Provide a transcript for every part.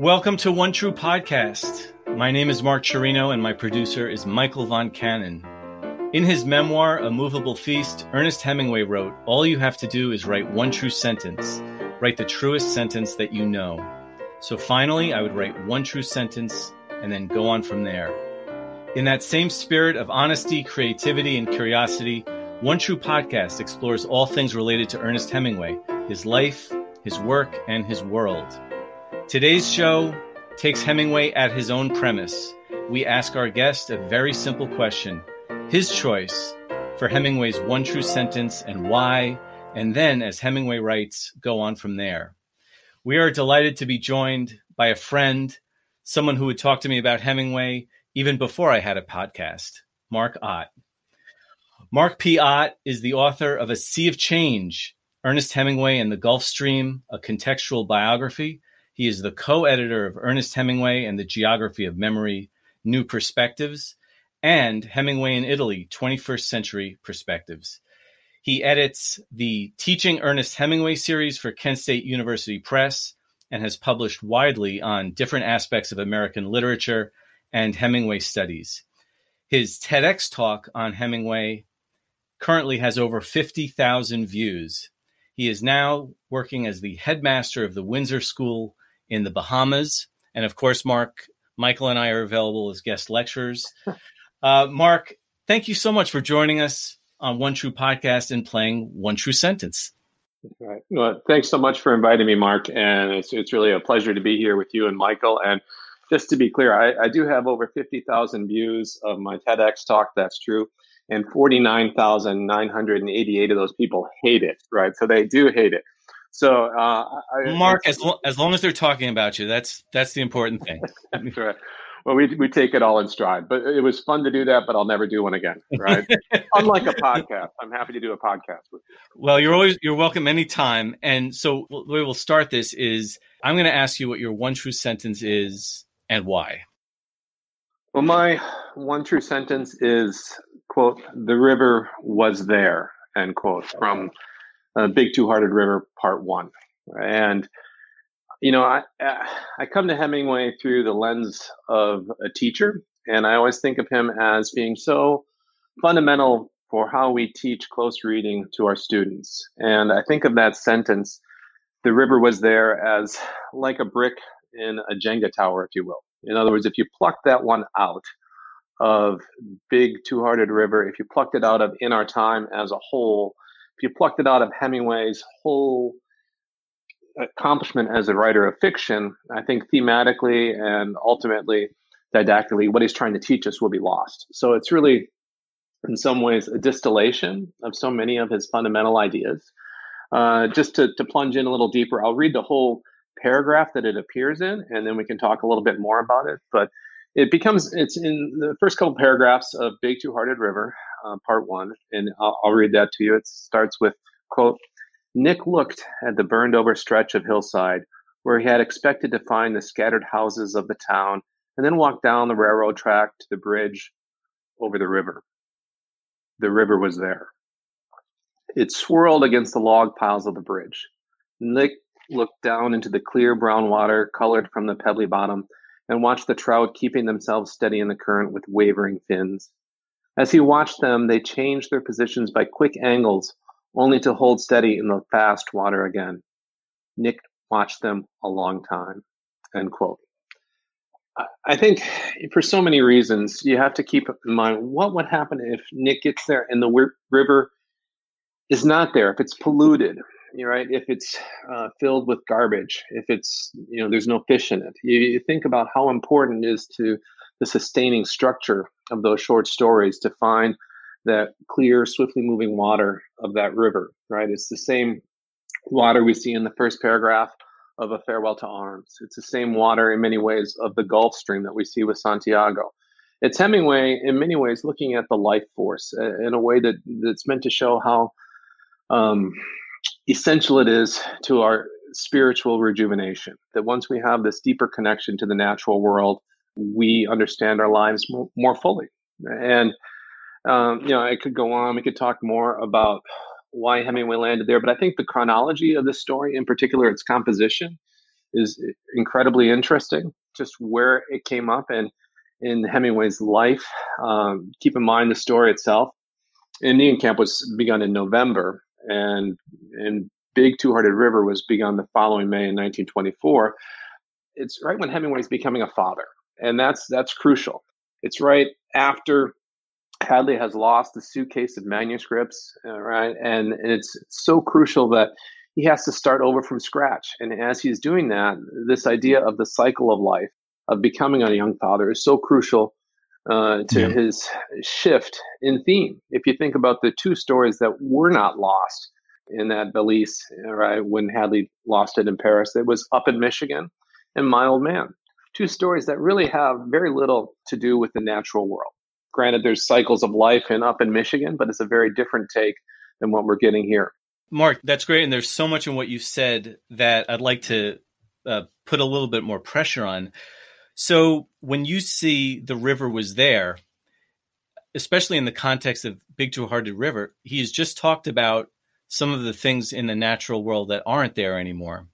Welcome to One True Podcast. My name is Mark Cirino, and my producer is Michael Von Cannon. In his memoir, A Movable Feast, Ernest Hemingway wrote, All you have to do is write one true sentence. Write the truest sentence that you know. So finally, I would write one true sentence and then go on from there. In that same spirit of honesty, creativity, and curiosity, One True Podcast explores all things related to Ernest Hemingway, his life, his work, and his world. Today's show takes Hemingway at his own premise. We ask our guest a very simple question his choice for Hemingway's one true sentence and why, and then, as Hemingway writes, go on from there. We are delighted to be joined by a friend, someone who would talk to me about Hemingway even before I had a podcast, Mark Ott. Mark P. Ott is the author of A Sea of Change, Ernest Hemingway and the Gulf Stream, a contextual biography. He is the co editor of Ernest Hemingway and the Geography of Memory, New Perspectives, and Hemingway in Italy, 21st Century Perspectives. He edits the Teaching Ernest Hemingway series for Kent State University Press and has published widely on different aspects of American literature and Hemingway studies. His TEDx talk on Hemingway currently has over 50,000 views. He is now working as the headmaster of the Windsor School in the Bahamas. And of course, Mark, Michael, and I are available as guest lecturers. Uh, Mark, thank you so much for joining us on One True Podcast and playing One True Sentence. Right. Well, thanks so much for inviting me, Mark. And it's, it's really a pleasure to be here with you and Michael. And just to be clear, I, I do have over 50,000 views of my TEDx talk. That's true. And 49,988 of those people hate it, right? So they do hate it. So, uh, I, Mark, as, lo- as long as they're talking about you, that's that's the important thing. right well, we we take it all in stride. But it was fun to do that, but I'll never do one again. Right? Unlike a podcast, I'm happy to do a podcast with you. Well, you're always you're welcome anytime. And so the way we'll start this is I'm going to ask you what your one true sentence is and why. Well, my one true sentence is quote the river was there end quote from uh, Big Two Hearted River Part One, and you know, I I come to Hemingway through the lens of a teacher, and I always think of him as being so fundamental for how we teach close reading to our students. And I think of that sentence, the river was there as like a brick in a Jenga tower, if you will. In other words, if you pluck that one out of Big Two Hearted River, if you plucked it out of In Our Time as a whole, if you plucked it out of Hemingway's whole accomplishment as a writer of fiction, I think thematically and ultimately didactically, what he's trying to teach us will be lost. So it's really, in some ways, a distillation of so many of his fundamental ideas. Uh, just to, to plunge in a little deeper, I'll read the whole paragraph that it appears in, and then we can talk a little bit more about it. But it becomes, it's in the first couple paragraphs of Big Two Hearted River, uh, part one, and I'll, I'll read that to you. It starts with, quote, Nick looked at the burned over stretch of hillside where he had expected to find the scattered houses of the town and then walked down the railroad track to the bridge over the river. The river was there. It swirled against the log piles of the bridge. Nick looked down into the clear brown water colored from the pebbly bottom and watched the trout keeping themselves steady in the current with wavering fins. As he watched them, they changed their positions by quick angles only to hold steady in the fast water again. Nick watched them a long time. End quote. I think for so many reasons, you have to keep in mind what would happen if Nick gets there and the river is not there, if it's polluted, you right? If it's uh, filled with garbage, if it's, you know, there's no fish in it. You, you think about how important it is to the sustaining structure of those short stories to find that clear, swiftly moving water of that river, right? It's the same water we see in the first paragraph of A Farewell to Arms. It's the same water in many ways of the Gulf Stream that we see with Santiago. It's Hemingway in many ways looking at the life force in a way that, that's meant to show how um, essential it is to our spiritual rejuvenation. That once we have this deeper connection to the natural world, we understand our lives more, more fully. And um, you know, I could go on. We could talk more about why Hemingway landed there, but I think the chronology of the story, in particular, its composition, is incredibly interesting, just where it came up and in Hemingway's life. Um, keep in mind the story itself. Indian Camp was begun in November, and and Big Two Hearted River was begun the following May in 1924. It's right when Hemingway's becoming a father, and that's that's crucial. It's right after Hadley has lost the suitcase of manuscripts, uh, right, and, and it's so crucial that he has to start over from scratch. And as he's doing that, this idea of the cycle of life, of becoming a young father, is so crucial uh, to yeah. his shift in theme. If you think about the two stories that were not lost in that valise, right, when Hadley lost it in Paris, it was Up in Michigan and My Old Man. Two stories that really have very little to do with the natural world. Granted, there's cycles of life in Up in Michigan, but it's a very different take than what we're getting here. Mark, that's great. And there's so much in what you said that I'd like to uh, put a little bit more pressure on. So when you see the river was there, especially in the context of Big Two Hearted River, he has just talked about some of the things in the natural world that aren't there anymore.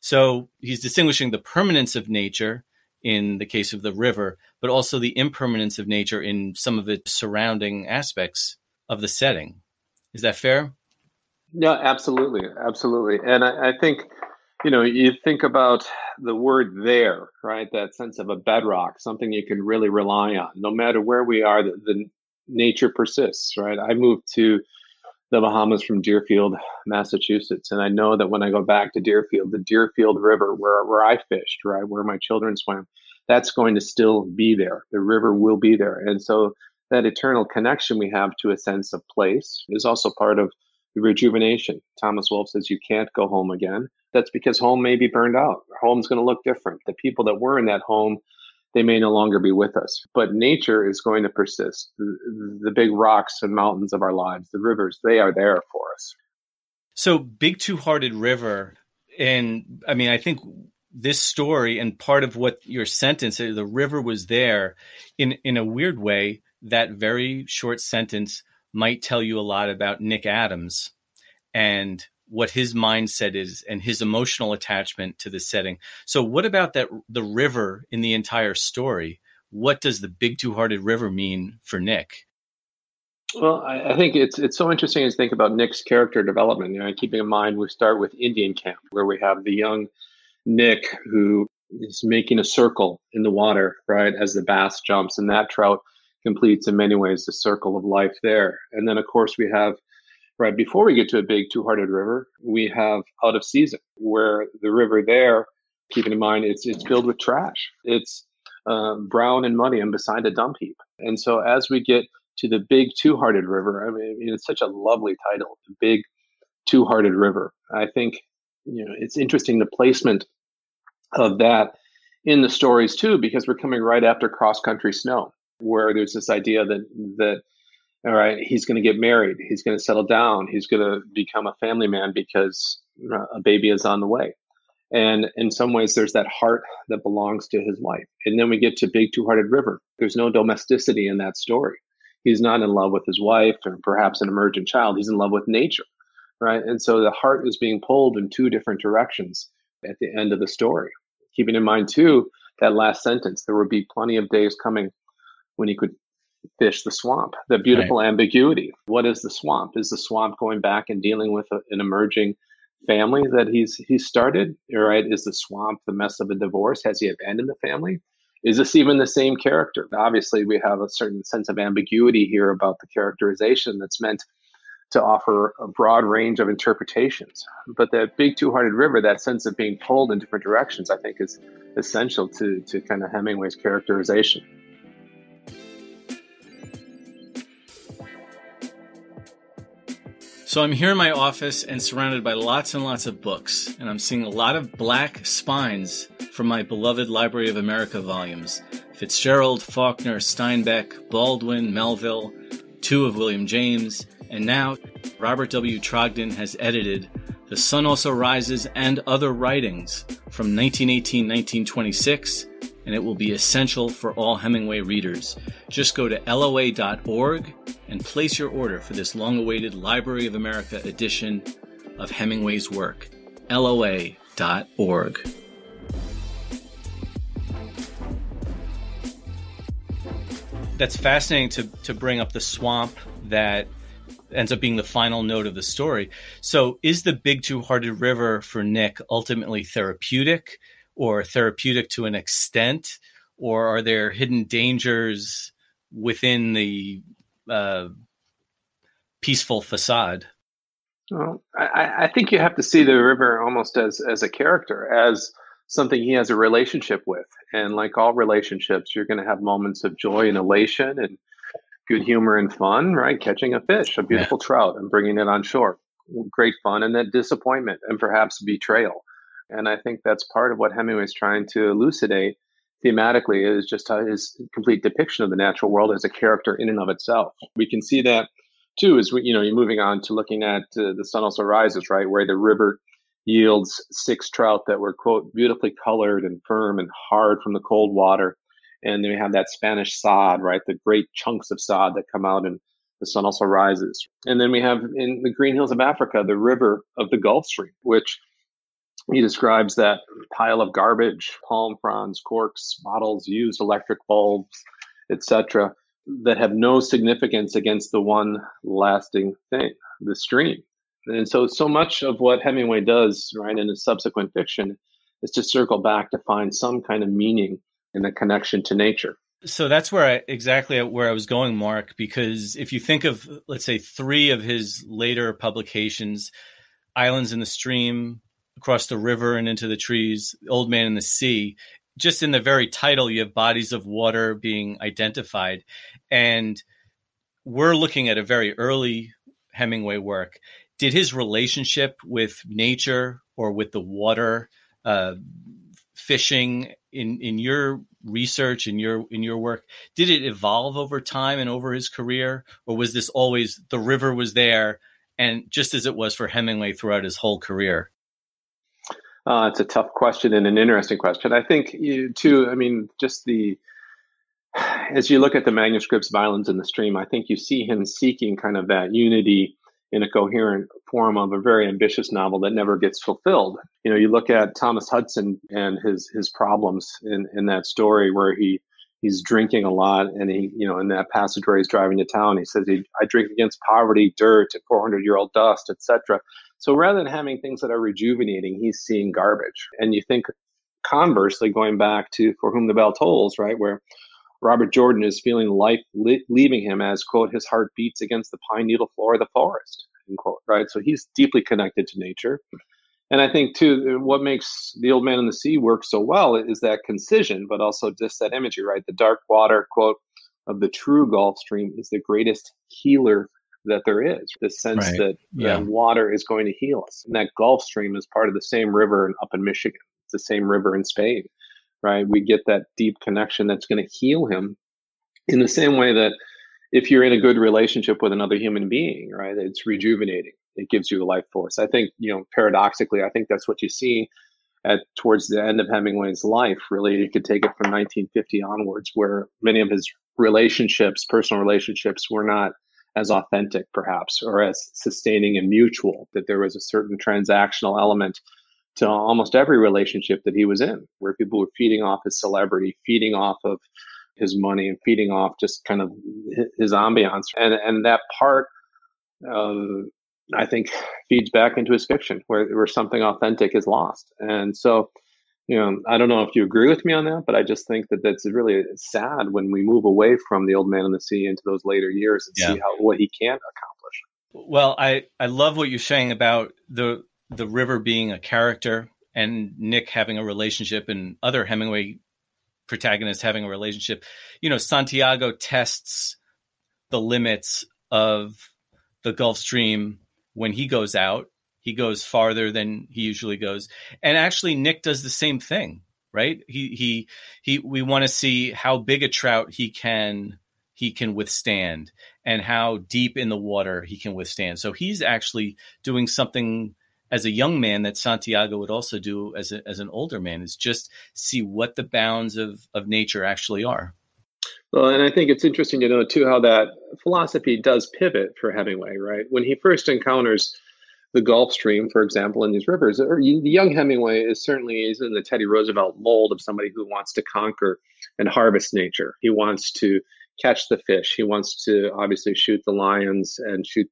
So he's distinguishing the permanence of nature in the case of the river, but also the impermanence of nature in some of its surrounding aspects of the setting. Is that fair? Yeah, absolutely. Absolutely. And I, I think you know, you think about the word there, right? That sense of a bedrock, something you can really rely on. No matter where we are, the, the nature persists, right? I moved to the Bahamas from Deerfield, Massachusetts. And I know that when I go back to Deerfield, the Deerfield River, where, where I fished, right, where my children swam, that's going to still be there. The river will be there. And so that eternal connection we have to a sense of place is also part of the rejuvenation. Thomas Wolfe says you can't go home again. That's because home may be burned out. Home's going to look different. The people that were in that home, they may no longer be with us. But nature is going to persist. The, the big rocks and mountains of our lives, the rivers, they are there for us. So, Big Two Hearted River, and I mean, I think this story and part of what your sentence, the river was there, in in a weird way. That very short sentence might tell you a lot about Nick Adams and what his mindset is and his emotional attachment to the setting. So what about that the river in the entire story? What does the big two-hearted river mean for Nick? Well, I, I think it's it's so interesting to think about Nick's character development. You know, keeping in mind we start with Indian Camp, where we have the young Nick who is making a circle in the water, right, as the bass jumps, and that trout completes in many ways the circle of life there. And then, of course, we have right before we get to a big two-hearted river, we have out of season, where the river there, keeping in mind it's it's filled with trash. It's uh, brown and muddy and beside a dump heap. And so as we get to the big two-hearted river, I mean, it's such a lovely title, the big two-hearted river. I think you know it's interesting the placement of that in the stories too, because we're coming right after cross country snow where there's this idea that that all right he's going to get married he's going to settle down he's going to become a family man because uh, a baby is on the way. And in some ways there's that heart that belongs to his wife. And then we get to big two-hearted river. There's no domesticity in that story. He's not in love with his wife or perhaps an emergent child. He's in love with nature right? And so the heart is being pulled in two different directions at the end of the story. Keeping in mind too that last sentence there will be plenty of days coming when he could fish the swamp. The beautiful right. ambiguity. What is the swamp? Is the swamp going back and dealing with a, an emerging family that he's he's started? Right? Is the swamp the mess of a divorce? Has he abandoned the family? Is this even the same character? Obviously, we have a certain sense of ambiguity here about the characterization that's meant to offer a broad range of interpretations. But that big two-hearted river, that sense of being pulled in different directions, I think is essential to to kind of Hemingway's characterization. So I'm here in my office and surrounded by lots and lots of books, and I'm seeing a lot of black spines from my beloved Library of America volumes Fitzgerald, Faulkner, Steinbeck, Baldwin, Melville, two of William James, and now Robert W. Trogdon has edited The Sun Also Rises and Other Writings from 1918 1926 and it will be essential for all Hemingway readers. Just go to loa.org and place your order for this long awaited Library of America edition of Hemingway's work. loa.org. That's fascinating to, to bring up the swamp that ends up being the final note of the story. So, is the Big Two Hearted River for Nick ultimately therapeutic or therapeutic to an extent? Or are there hidden dangers within the uh, peaceful facade? Well, I, I, think you have to see the river almost as as a character, as something he has a relationship with. And like all relationships, you're going to have moments of joy and elation and good humor and fun, right? Catching a fish, a beautiful yeah. trout, and bringing it on shore. Great fun, and then disappointment and perhaps betrayal. And I think that's part of what Hemingway's trying to elucidate thematically is just his complete depiction of the natural world as a character in and of itself. We can see that too is you know you're moving on to looking at uh, the sun also rises right where the river yields six trout that were quote beautifully colored and firm and hard from the cold water and then we have that spanish sod right the great chunks of sod that come out and the sun also rises and then we have in the green hills of africa the river of the gulf stream which he describes that pile of garbage palm fronds corks bottles used electric bulbs etc that have no significance against the one lasting thing, the stream. And so, so much of what Hemingway does, right, in his subsequent fiction, is to circle back to find some kind of meaning in the connection to nature. So that's where I exactly where I was going, Mark. Because if you think of, let's say, three of his later publications, "Islands in the Stream," "Across the River and into the Trees," "Old Man in the Sea," just in the very title, you have bodies of water being identified. And we're looking at a very early Hemingway work. Did his relationship with nature or with the water, uh, fishing in, in your research in your in your work did it evolve over time and over his career or was this always the river was there and just as it was for hemingway throughout his whole career uh, it's a tough question and an interesting question. I think you, too. I mean, just the as you look at the manuscripts Islands in the Stream, I think you see him seeking kind of that unity in a coherent form of a very ambitious novel that never gets fulfilled. You know, you look at Thomas Hudson and his his problems in in that story where he he's drinking a lot and he you know in that passage where he's driving to town he says he, i drink against poverty dirt and 400 year old dust etc so rather than having things that are rejuvenating, he's seeing garbage. And you think conversely, going back to For Whom the Bell Tolls, right, where Robert Jordan is feeling life li- leaving him as, quote, his heart beats against the pine needle floor of the forest, end quote, right? So he's deeply connected to nature. And I think, too, what makes The Old Man and the Sea work so well is that concision, but also just that imagery, right? The dark water, quote, of the true Gulf Stream is the greatest healer that there is the sense right. that yeah. water is going to heal us and that gulf stream is part of the same river up in michigan it's the same river in spain right we get that deep connection that's going to heal him in the same way that if you're in a good relationship with another human being right it's rejuvenating it gives you a life force i think you know paradoxically i think that's what you see at towards the end of hemingway's life really you could take it from 1950 onwards where many of his relationships personal relationships were not as authentic, perhaps, or as sustaining and mutual, that there was a certain transactional element to almost every relationship that he was in, where people were feeding off his celebrity, feeding off of his money, and feeding off just kind of his ambiance. And, and that part, um, I think, feeds back into his fiction, where, where something authentic is lost. And so, you know, I don't know if you agree with me on that, but I just think that that's really sad when we move away from the old man in the sea into those later years and yeah. see how what he can accomplish. Well, I I love what you're saying about the the river being a character and Nick having a relationship and other Hemingway protagonists having a relationship. You know, Santiago tests the limits of the Gulf Stream when he goes out he goes farther than he usually goes. And actually Nick does the same thing, right? He he he we want to see how big a trout he can he can withstand and how deep in the water he can withstand. So he's actually doing something as a young man that Santiago would also do as a, as an older man is just see what the bounds of of nature actually are. Well, and I think it's interesting to know too how that philosophy does pivot for Hemingway, right? When he first encounters the Gulf Stream, for example, in these rivers. Or the young Hemingway is certainly is in the Teddy Roosevelt mold of somebody who wants to conquer and harvest nature. He wants to catch the fish. He wants to obviously shoot the lions and shoot,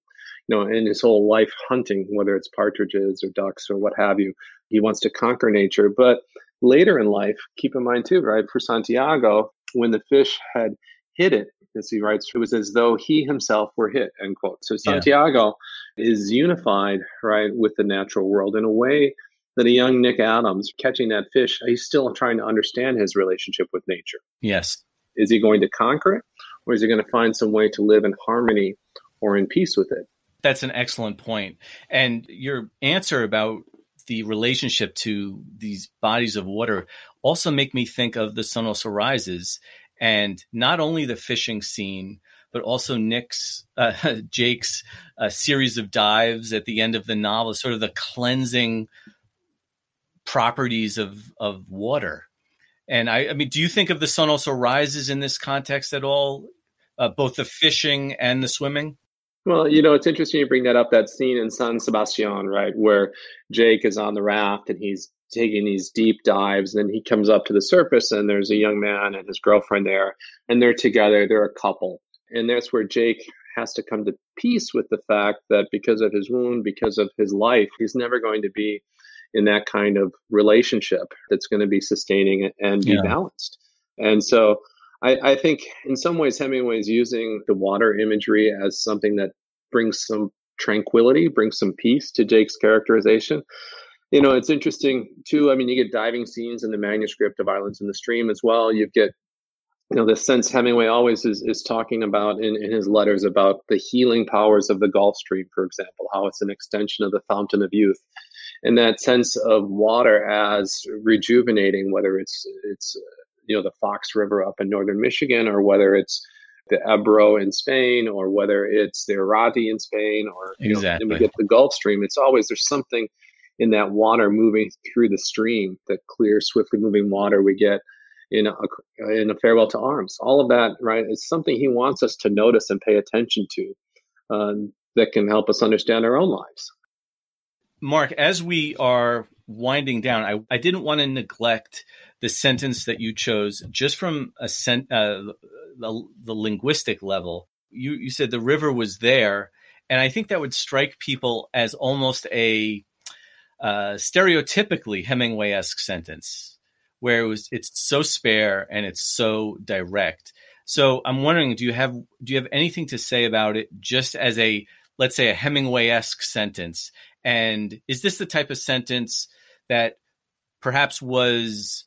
you know, in his whole life hunting, whether it's partridges or ducks or what have you. He wants to conquer nature. But later in life, keep in mind too, right, for Santiago, when the fish had hit it, as he writes, it was as though he himself were hit, end quote. So Santiago yeah. is unified, right, with the natural world in a way that a young Nick Adams catching that fish, he's still trying to understand his relationship with nature. Yes. Is he going to conquer it or is he going to find some way to live in harmony or in peace with it? That's an excellent point. And your answer about the relationship to these bodies of water also make me think of the sun also rises and not only the fishing scene, but also Nick's, uh, Jake's uh, series of dives at the end of the novel, sort of the cleansing properties of of water. And I, I mean, do you think of the sun also rises in this context at all, uh, both the fishing and the swimming? Well, you know, it's interesting you bring that up. That scene in San Sebastian, right, where Jake is on the raft and he's taking these deep dives. And then he comes up to the surface, and there's a young man and his girlfriend there, and they're together. They're a couple, and that's where Jake has to come to peace with the fact that because of his wound, because of his life, he's never going to be in that kind of relationship that's going to be sustaining and be yeah. balanced. And so I, I think in some ways Hemingway is using the water imagery as something that brings some tranquility, brings some peace to Jake's characterization you know, it's interesting too. I mean, you get diving scenes in the manuscript of Islands in the Stream as well. You get, you know, the sense Hemingway always is, is talking about in, in his letters about the healing powers of the Gulf Stream, for example, how it's an extension of the fountain of youth. And that sense of water as rejuvenating, whether it's it's you know the Fox River up in northern Michigan, or whether it's the Ebro in Spain, or whether it's the Irati in Spain, or exactly. know, we get the Gulf Stream. It's always there's something in that water moving through the stream, the clear, swiftly moving water we get in a, in a farewell to arms. All of that, right, is something he wants us to notice and pay attention to um, that can help us understand our own lives. Mark, as we are winding down, I, I didn't want to neglect the sentence that you chose just from a sen- uh, the, the linguistic level. You, you said the river was there. And I think that would strike people as almost a uh, stereotypically Hemingway-esque sentence, where it was it's so spare and it's so direct. So I'm wondering, do you have do you have anything to say about it, just as a let's say a Hemingway-esque sentence? And is this the type of sentence that perhaps was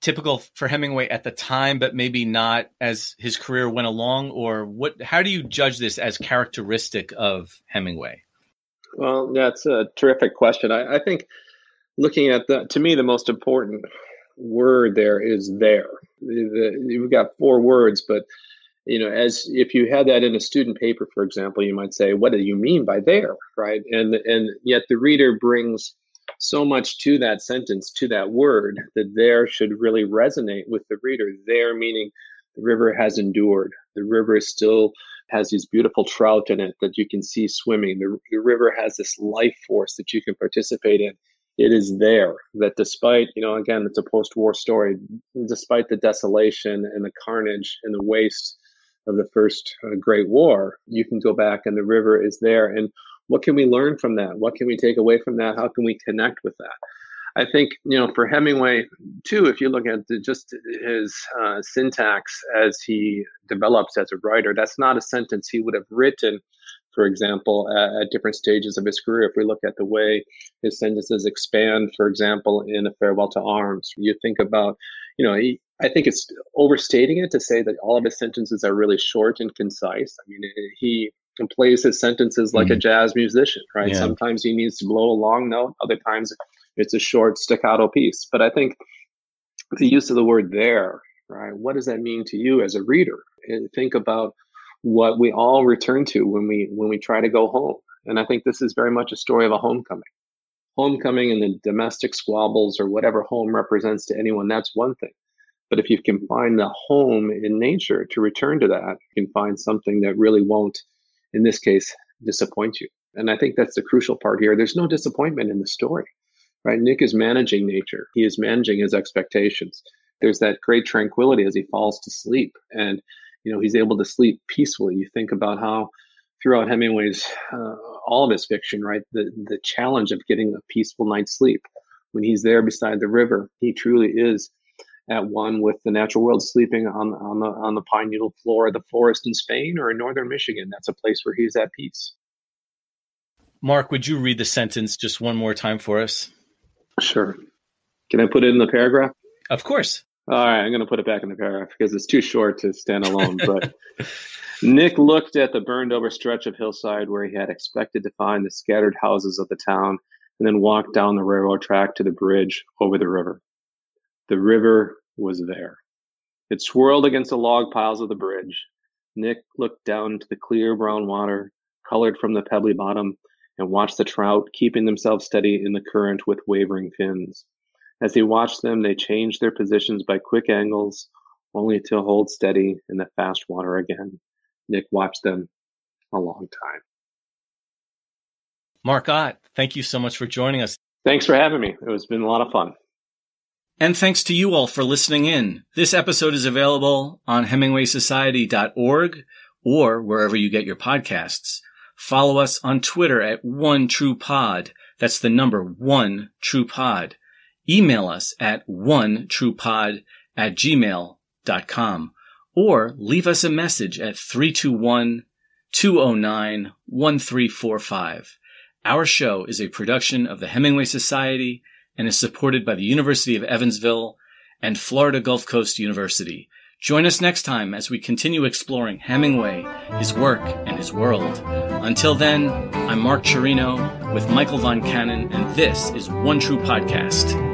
typical for Hemingway at the time, but maybe not as his career went along? Or what? How do you judge this as characteristic of Hemingway? Well, that's a terrific question. I, I think looking at the, to me, the most important word there is there. The, the, you've got four words, but you know, as if you had that in a student paper, for example, you might say, "What do you mean by there?" Right? And and yet the reader brings so much to that sentence, to that word, that there should really resonate with the reader. There meaning the river has endured. The river still has these beautiful trout in it that you can see swimming. The, the river has this life force that you can participate in. It is there that despite, you know, again, it's a post war story, despite the desolation and the carnage and the waste of the first uh, Great War, you can go back and the river is there. And what can we learn from that? What can we take away from that? How can we connect with that? I think you know for Hemingway too, if you look at the, just his uh, syntax as he develops as a writer, that's not a sentence he would have written, for example, at, at, different stages of his career. If we look at the way his sentences expand, for example, in A Farewell to Arms, you think about, you know, he, I think it's overstating it to say that all of his sentences are really short and concise. I mean, he plays his sentences like mm-hmm. a jazz musician, right? Yeah. Sometimes he needs to blow a long note, other times it's a short staccato piece. But I think the use of the word there, right? What does that mean to you as a reader? And think about what we all return to when we when we try to go home. And I think this is very much a story of a homecoming. Homecoming and the domestic squabbles or whatever home represents to anyone, that's one thing. But if you can find the home in nature to return to that, you can find something that really won't, in this case, disappoint you. And I think that's the crucial part here. There's no disappointment in the story, right? Nick is managing nature, he is managing his expectations. There's that great tranquility as he falls to sleep. And, you know, he's able to sleep peacefully. You think about how throughout Hemingway's uh, all of his fiction, right? The the challenge of getting a peaceful night's sleep. When he's there beside the river, he truly is at one with the natural world, sleeping on on the on the pine needle floor of the forest in Spain or in northern Michigan. That's a place where he's at peace. Mark, would you read the sentence just one more time for us? Sure. Can I put it in the paragraph? Of course. All right, I'm going to put it back in the paragraph because it's too short to stand alone. But Nick looked at the burned over stretch of hillside where he had expected to find the scattered houses of the town and then walked down the railroad track to the bridge over the river. The river was there. It swirled against the log piles of the bridge. Nick looked down into the clear brown water, colored from the pebbly bottom, and watched the trout keeping themselves steady in the current with wavering fins. As he watched them, they changed their positions by quick angles, only to hold steady in the fast water again. Nick watched them a long time. Mark Ott, thank you so much for joining us. Thanks for having me. It has been a lot of fun. And thanks to you all for listening in. This episode is available on HemingwaySociety.org or wherever you get your podcasts. Follow us on Twitter at One True Pod. That's the number One True Pod. Email us at One True Pod at gmail.com or leave us a message at 321 209 1345. Our show is a production of the Hemingway Society and is supported by the University of Evansville and Florida Gulf Coast University. Join us next time as we continue exploring Hemingway, his work, and his world. Until then, I'm Mark Cirino with Michael Von Cannon, and this is One True Podcast.